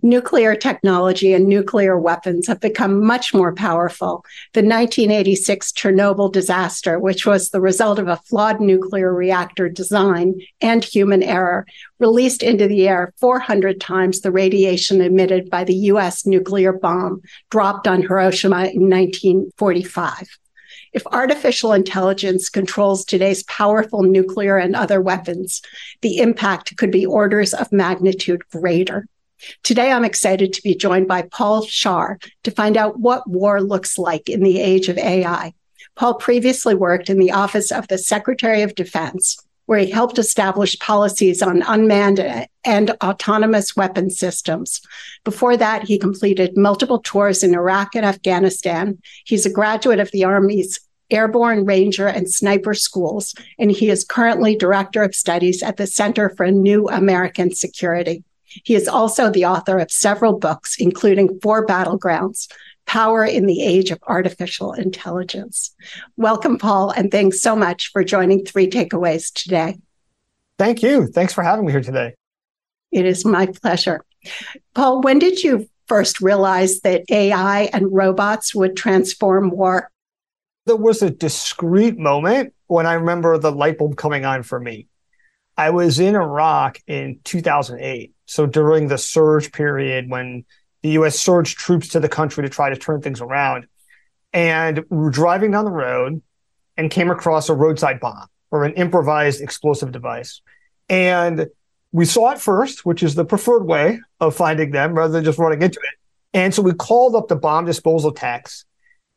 nuclear technology and nuclear weapons have become much more powerful. The 1986 Chernobyl disaster, which was the result of a flawed nuclear reactor design and human error, released into the air 400 times the radiation emitted by the US nuclear bomb dropped on Hiroshima in 1945. If artificial intelligence controls today's powerful nuclear and other weapons, the impact could be orders of magnitude greater. Today, I'm excited to be joined by Paul Scharre to find out what war looks like in the age of AI. Paul previously worked in the Office of the Secretary of Defense, where he helped establish policies on unmanned and autonomous weapon systems. Before that, he completed multiple tours in Iraq and Afghanistan. He's a graduate of the Army's Airborne Ranger and Sniper Schools, and he is currently Director of Studies at the Center for New American Security. He is also the author of several books, including Four Battlegrounds Power in the Age of Artificial Intelligence. Welcome, Paul, and thanks so much for joining Three Takeaways today. Thank you. Thanks for having me here today. It is my pleasure. Paul, when did you first realize that AI and robots would transform war? There was a discrete moment when I remember the light bulb coming on for me. I was in Iraq in 2008 so during the surge period when the US surged troops to the country to try to turn things around. And we were driving down the road and came across a roadside bomb or an improvised explosive device. And we saw it first, which is the preferred way of finding them rather than just running into it. And so we called up the bomb disposal techs.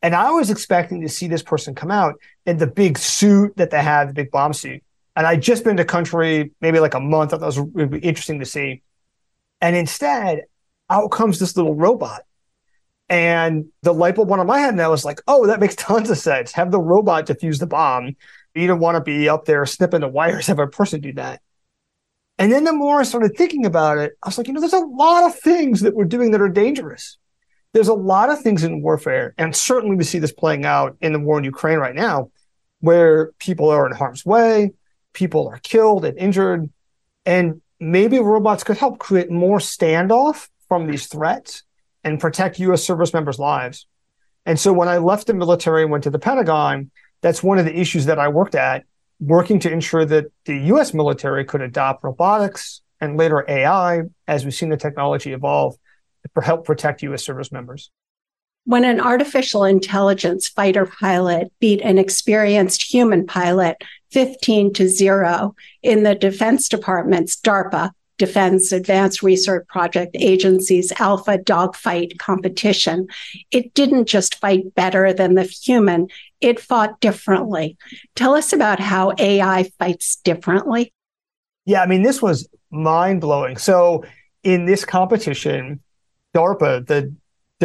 And I was expecting to see this person come out in the big suit that they had, the big bomb suit. And I'd just been to country maybe like a month. I thought it was interesting to see. And instead, out comes this little robot. And the light bulb went on my head, and I was like, oh, that makes tons of sense. Have the robot defuse the bomb. You don't want to be up there snipping the wires, have a person do that. And then the more I started thinking about it, I was like, you know, there's a lot of things that we're doing that are dangerous. There's a lot of things in warfare, and certainly we see this playing out in the war in Ukraine right now, where people are in harm's way, people are killed and injured. And maybe robots could help create more standoff from these threats and protect U.S. service members' lives. And so when I left the military and went to the Pentagon, that's one of the issues that I worked at, working to ensure that the U.S. military could adopt robotics and later AI as we've seen the technology evolve to help protect U.S. service members. When an artificial intelligence fighter pilot beat an experienced human pilot 15 to 0 in the Defense Department's DARPA, Defense Advanced Research Project Agency's Alpha Dogfight competition, it didn't just fight better than the human, it fought differently. Tell us about how AI fights differently. Yeah, I mean, this was mind blowing. So, in this competition, DARPA, the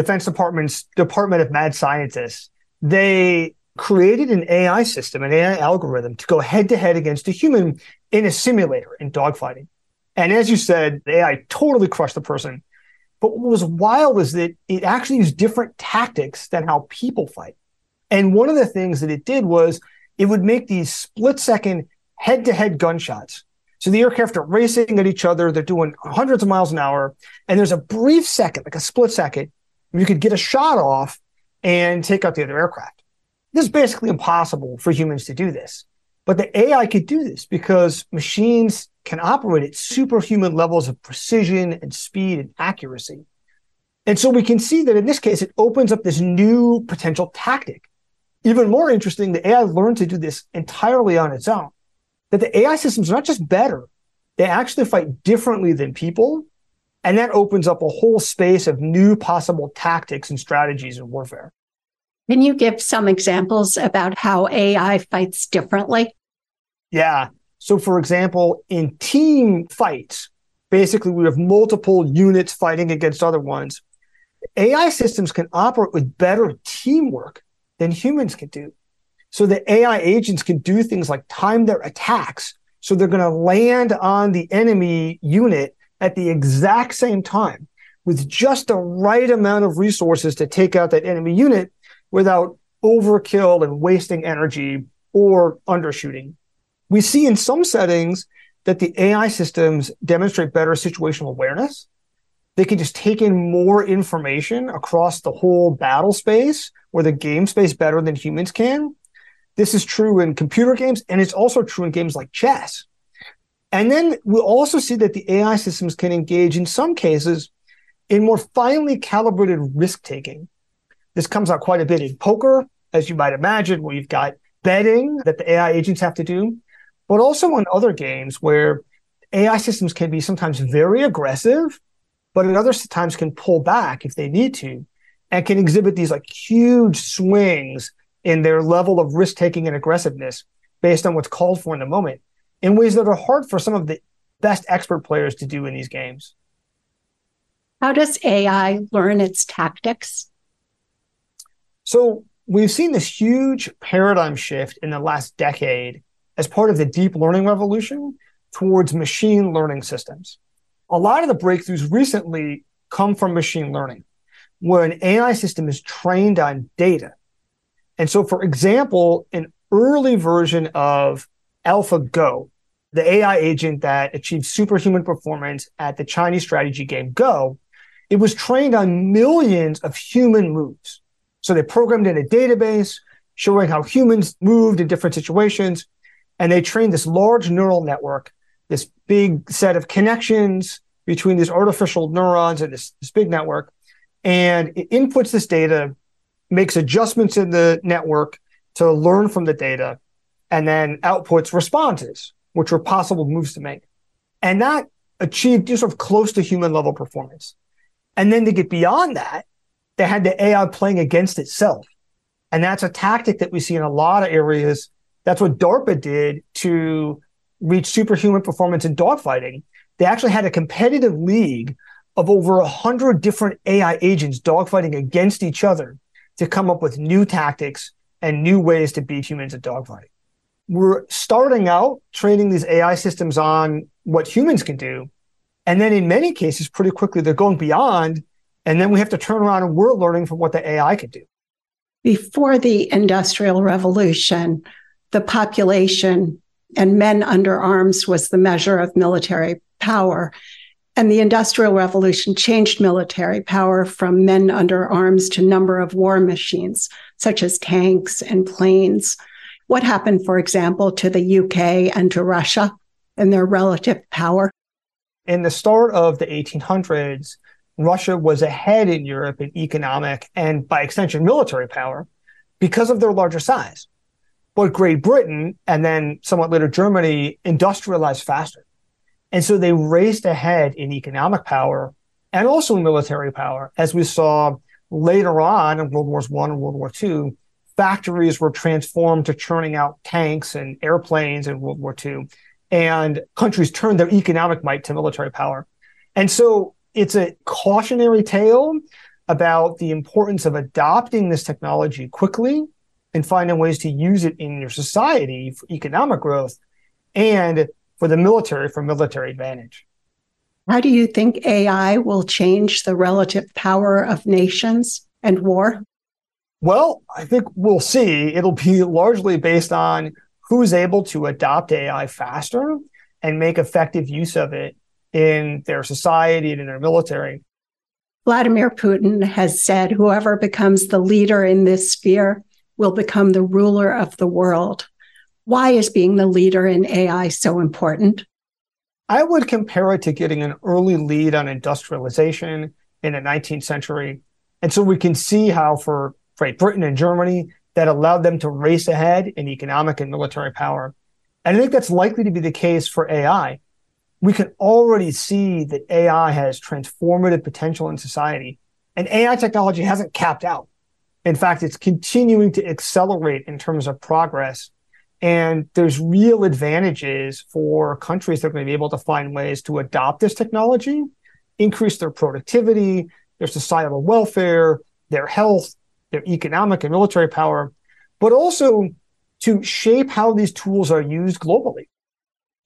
Defense Department's Department of Mad Scientists, they created an AI system, an AI algorithm to go head to head against a human in a simulator in dogfighting. And as you said, the AI totally crushed the person. But what was wild is that it actually used different tactics than how people fight. And one of the things that it did was it would make these split second head to head gunshots. So the aircraft are racing at each other. They're doing hundreds of miles an hour. And there's a brief second, like a split second, you could get a shot off and take out the other aircraft. This is basically impossible for humans to do this. But the AI could do this because machines can operate at superhuman levels of precision and speed and accuracy. And so we can see that in this case, it opens up this new potential tactic. Even more interesting, the AI learned to do this entirely on its own. That the AI systems are not just better, they actually fight differently than people and that opens up a whole space of new possible tactics and strategies in warfare. Can you give some examples about how AI fights differently? Yeah. So, for example, in team fights, basically we have multiple units fighting against other ones. AI systems can operate with better teamwork than humans can do. So the AI agents can do things like time their attacks. So they're going to land on the enemy unit at the exact same time with just the right amount of resources to take out that enemy unit without overkill and wasting energy or undershooting. We see in some settings that the AI systems demonstrate better situational awareness. They can just take in more information across the whole battle space or the game space better than humans can. This is true in computer games, and it's also true in games like chess. And then we'll also see that the AI systems can engage in some cases in more finely calibrated risk taking. This comes out quite a bit in poker, as you might imagine, where you've got betting that the AI agents have to do, but also in other games where AI systems can be sometimes very aggressive, but at other times can pull back if they need to and can exhibit these like huge swings in their level of risk taking and aggressiveness based on what's called for in the moment in ways that are hard for some of the best expert players to do in these games. How does AI learn its tactics? So, we've seen this huge paradigm shift in the last decade as part of the deep learning revolution towards machine learning systems. A lot of the breakthroughs recently come from machine learning, where an AI system is trained on data. And so, for example, an early version of AlphaGo, the AI agent that achieved superhuman performance at the Chinese strategy game Go, it was trained on millions of human moves. So they programmed in a database showing how humans moved in different situations. And they trained this large neural network, this big set of connections between these artificial neurons and this, this big network. And it inputs this data, makes adjustments in the network to learn from the data, and then outputs responses, which were possible moves to make. And that achieved just sort of close to human level performance. And then to get beyond that, they had the AI playing against itself. And that's a tactic that we see in a lot of areas. That's what DARPA did to reach superhuman performance in dogfighting. They actually had a competitive league of over a hundred different AI agents dogfighting against each other to come up with new tactics and new ways to beat humans at dogfighting. We're starting out training these AI systems on what humans can do. And then in many cases, pretty quickly, they're going beyond. And then we have to turn around and we're learning from what the AI can do. Before the Industrial Revolution, the population and men under arms was the measure of military power. And the Industrial Revolution changed military power from men under arms to number of war machines, such as tanks and planes. What happened, for example, to the UK and to Russia and their relative power? In the start of the 1800s, Russia was ahead in Europe in economic and, by extension, military power because of their larger size. But Great Britain and then somewhat later Germany industrialized faster. And so they raced ahead in economic power and also military power, as we saw later on in World Wars One and World War II. Factories were transformed to churning out tanks and airplanes in World War II, and countries turned their economic might to military power. And so it's a cautionary tale about the importance of adopting this technology quickly and finding ways to use it in your society for economic growth and for the military for military advantage. How do you think AI will change the relative power of nations and war? Well, I think we'll see. It'll be largely based on who's able to adopt AI faster and make effective use of it in their society and in their military. Vladimir Putin has said whoever becomes the leader in this sphere will become the ruler of the world. Why is being the leader in AI so important? I would compare it to getting an early lead on industrialization in the 19th century. And so we can see how for Great Britain and Germany, that allowed them to race ahead in economic and military power. And I think that's likely to be the case for AI we can already see that AI has transformative potential in society. And AI technology hasn't capped out. In fact, it's continuing to accelerate in terms of progress. And there's real advantages for countries that are going to be able to find ways to adopt this technology, increase their productivity, their societal welfare, their health, their economic and military power, but also to shape how these tools are used globally.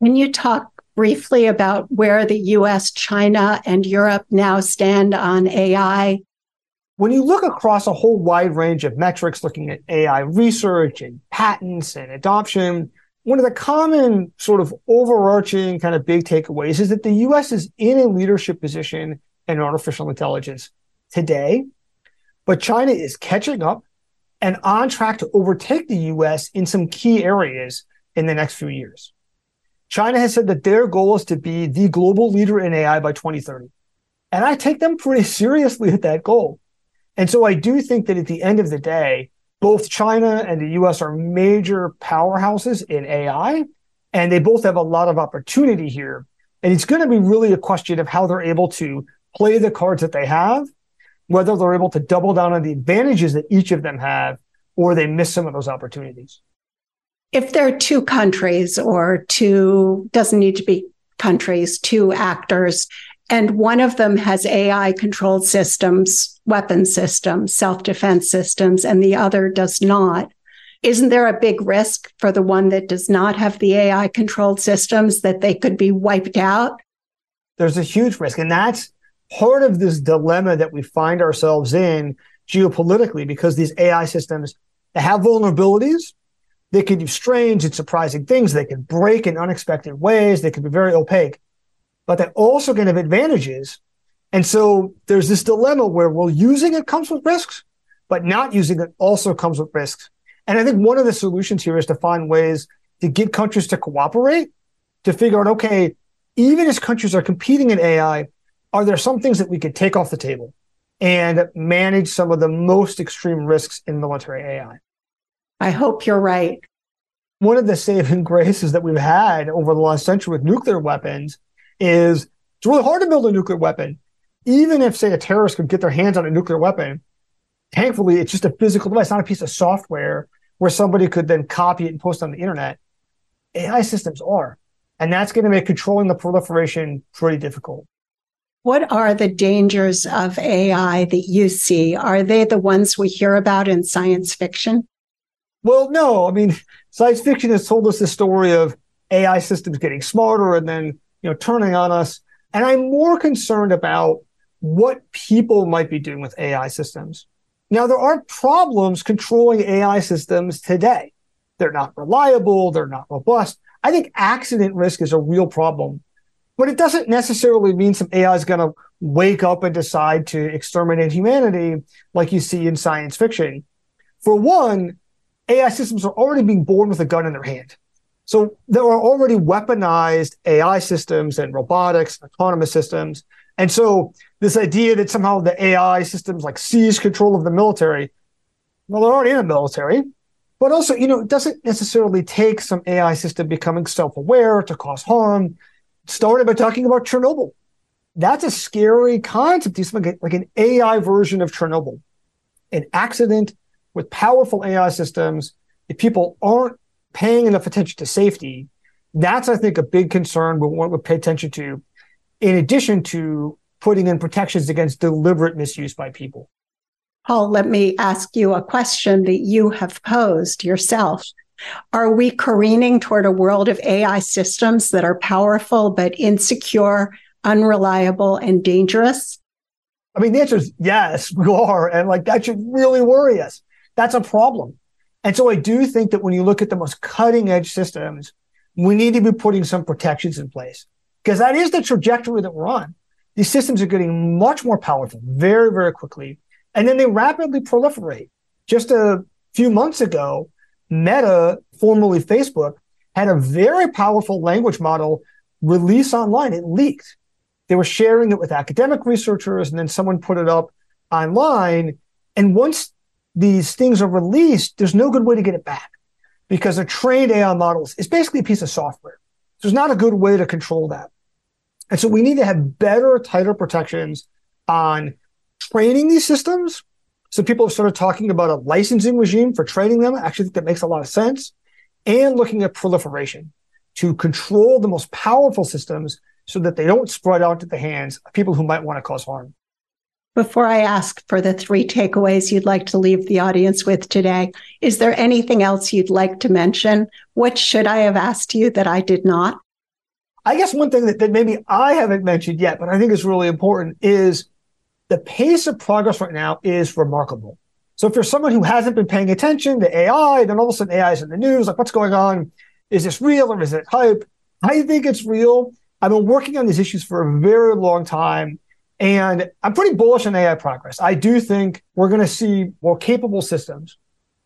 Can you talk briefly about where the US, China, and Europe now stand on AI? When you look across a whole wide range of metrics, looking at AI research and patents and adoption, one of the common sort of overarching kind of big takeaways is that the US is in a leadership position in artificial intelligence today, but China is catching up and on track to overtake the US in some key areas in the next few years. China has said that their goal is to be the global leader in AI by 2030. And I take them pretty seriously at that goal. And so I do think that at the end of the day, both China and the US are major powerhouses in AI, and they both have a lot of opportunity here. And it's going to be really a question of how they're able to play the cards that they have, whether they're able to double down on the advantages that each of them have, or they miss some of those opportunities. If there are two countries or two, doesn't need to be countries, two actors, and one of them has AI controlled systems, weapon systems, self defense systems, and the other does not. Isn't there a big risk for the one that does not have the AI controlled systems that they could be wiped out? There's a huge risk. And that's part of this dilemma that we find ourselves in geopolitically because these AI systems they have vulnerabilities. They can do strange and surprising things. They can break in unexpected ways. They can be very opaque but they're also can have advantages. And so there's this dilemma where, well, using it comes with risks, but not using it also comes with risks. And I think one of the solutions here is to find ways to get countries to cooperate, to figure out, okay, even as countries are competing in AI, are there some things that we could take off the table and manage some of the most extreme risks in military AI? I hope you're right. One of the saving graces that we've had over the last century with nuclear weapons is it's really hard to build a nuclear weapon. Even if, say, a terrorist could get their hands on a nuclear weapon, thankfully, it's just a physical device, not a piece of software where somebody could then copy it and post it on the internet. AI systems are. And that's going to make controlling the proliferation pretty difficult. What are the dangers of AI that you see? Are they the ones we hear about in science fiction? Well, no. I mean, science fiction has told us the story of AI systems getting smarter and then you know, turning on us. And I'm more concerned about what people might be doing with AI systems. Now, there are problems controlling AI systems today. They're not reliable. They're not robust. I think accident risk is a real problem, but it doesn't necessarily mean some AI is going to wake up and decide to exterminate humanity like you see in science fiction. For one, AI systems are already being born with a gun in their hand. So there are already weaponized AI systems and robotics, autonomous systems. And so this idea that somehow the AI systems like seize control of the military, well, they're already in the military. But also, you know, it doesn't necessarily take some AI system becoming self-aware to cause harm. Started by talking about Chernobyl. That's a scary concept. It's like, like an AI version of Chernobyl, an accident with powerful AI systems. If people aren't paying enough attention to safety, that's, I think, a big concern we want to pay attention to, in addition to putting in protections against deliberate misuse by people. Paul, let me ask you a question that you have posed yourself. Are we careening toward a world of AI systems that are powerful but insecure, unreliable, and dangerous? I mean, the answer is yes, we are. And like that should really worry us. That's a problem. And so I do think that when you look at the most cutting edge systems, we need to be putting some protections in place because that is the trajectory that we're on. These systems are getting much more powerful very, very quickly. And then they rapidly proliferate. Just a few months ago, Meta, formerly Facebook, had a very powerful language model release online. It leaked. They were sharing it with academic researchers, and then someone put it up online. And once these things are released, there's no good way to get it back because a trained AI models is basically a piece of software. So there's not a good way to control that. And so we need to have better, tighter protections on training these systems. So people have started talking about a licensing regime for training them. I actually think that makes a lot of sense. And looking at proliferation to control the most powerful systems so that they don't spread out to the hands of people who might want to cause harm. Before I ask for the three takeaways you'd like to leave the audience with today, is there anything else you'd like to mention? What should I have asked you that I did not? I guess one thing that, that maybe I haven't mentioned yet, but I think is really important is the pace of progress right now is remarkable. So if you're someone who hasn't been paying attention to AI, then all of a sudden AI is in the news, like what's going on? Is this real or is it hype? I think it's real. I've been working on these issues for a very long time. And I'm pretty bullish on AI progress. I do think we're going to see more capable systems.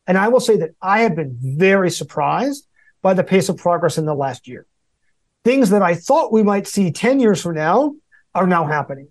And I will say that I have been very surprised by the pace of progress in the last year. Things that I thought we might see 10 years from now are now happening.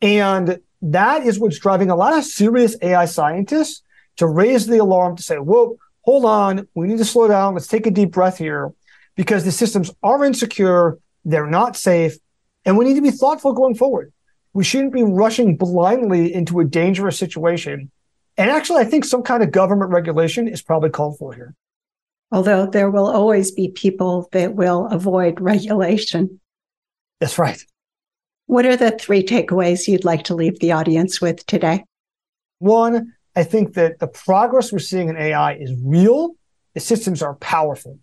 And that is what's driving a lot of serious AI scientists to raise the alarm to say, whoa, hold on. We need to slow down. Let's take a deep breath here because the systems are insecure. They're not safe. And we need to be thoughtful going forward we shouldn't be rushing blindly into a dangerous situation. And actually, I think some kind of government regulation is probably called for here. Although there will always be people that will avoid regulation. That's right. What are the three takeaways you'd like to leave the audience with today? One, I think that the progress we're seeing in AI is real. The systems are powerful.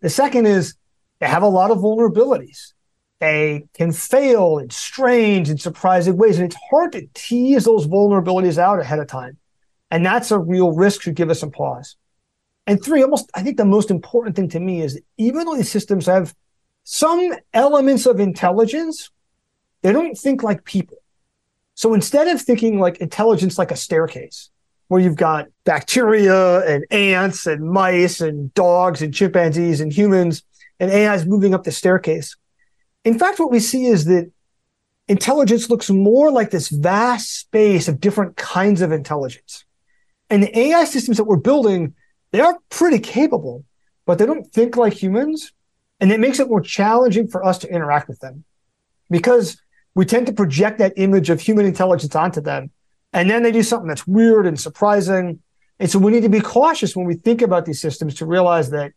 The second is they have a lot of vulnerabilities they can fail in strange and surprising ways. And it's hard to tease those vulnerabilities out ahead of time. And that's a real risk should give us some pause. And three, almost, I think the most important thing to me is even though these systems have some elements of intelligence, they don't think like people. So instead of thinking like intelligence like a staircase, where you've got bacteria and ants and mice and dogs and chimpanzees and humans and AIs moving up the staircase, in fact, what we see is that intelligence looks more like this vast space of different kinds of intelligence. And the AI systems that we're building, they are pretty capable, but they don't think like humans. And it makes it more challenging for us to interact with them because we tend to project that image of human intelligence onto them. And then they do something that's weird and surprising. And so we need to be cautious when we think about these systems to realize that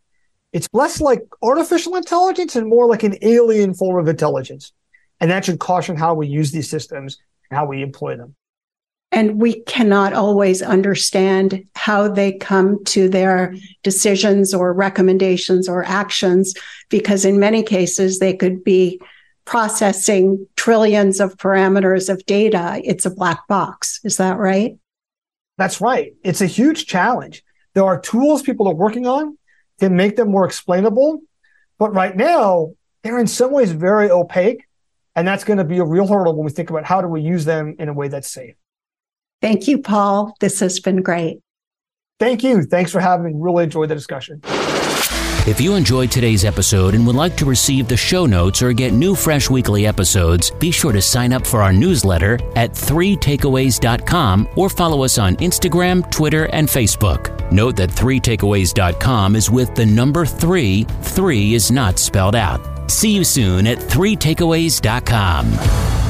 it's less like artificial intelligence and more like an alien form of intelligence. And that should caution how we use these systems and how we employ them. And we cannot always understand how they come to their decisions or recommendations or actions, because in many cases, they could be processing trillions of parameters of data. It's a black box. Is that right? That's right. It's a huge challenge. There are tools people are working on to make them more explainable. But right now, they're in some ways very opaque. And that's going to be a real hurdle when we think about how do we use them in a way that's safe. Thank you, Paul. This has been great. Thank you. Thanks for having me. Really enjoyed the discussion. If you enjoyed today's episode and would like to receive the show notes or get new fresh weekly episodes, be sure to sign up for our newsletter at 3takeaways.com or follow us on Instagram, Twitter, and Facebook. Note that 3takeaways.com is with the number 3, 3 is not spelled out. See you soon at 3takeaways.com.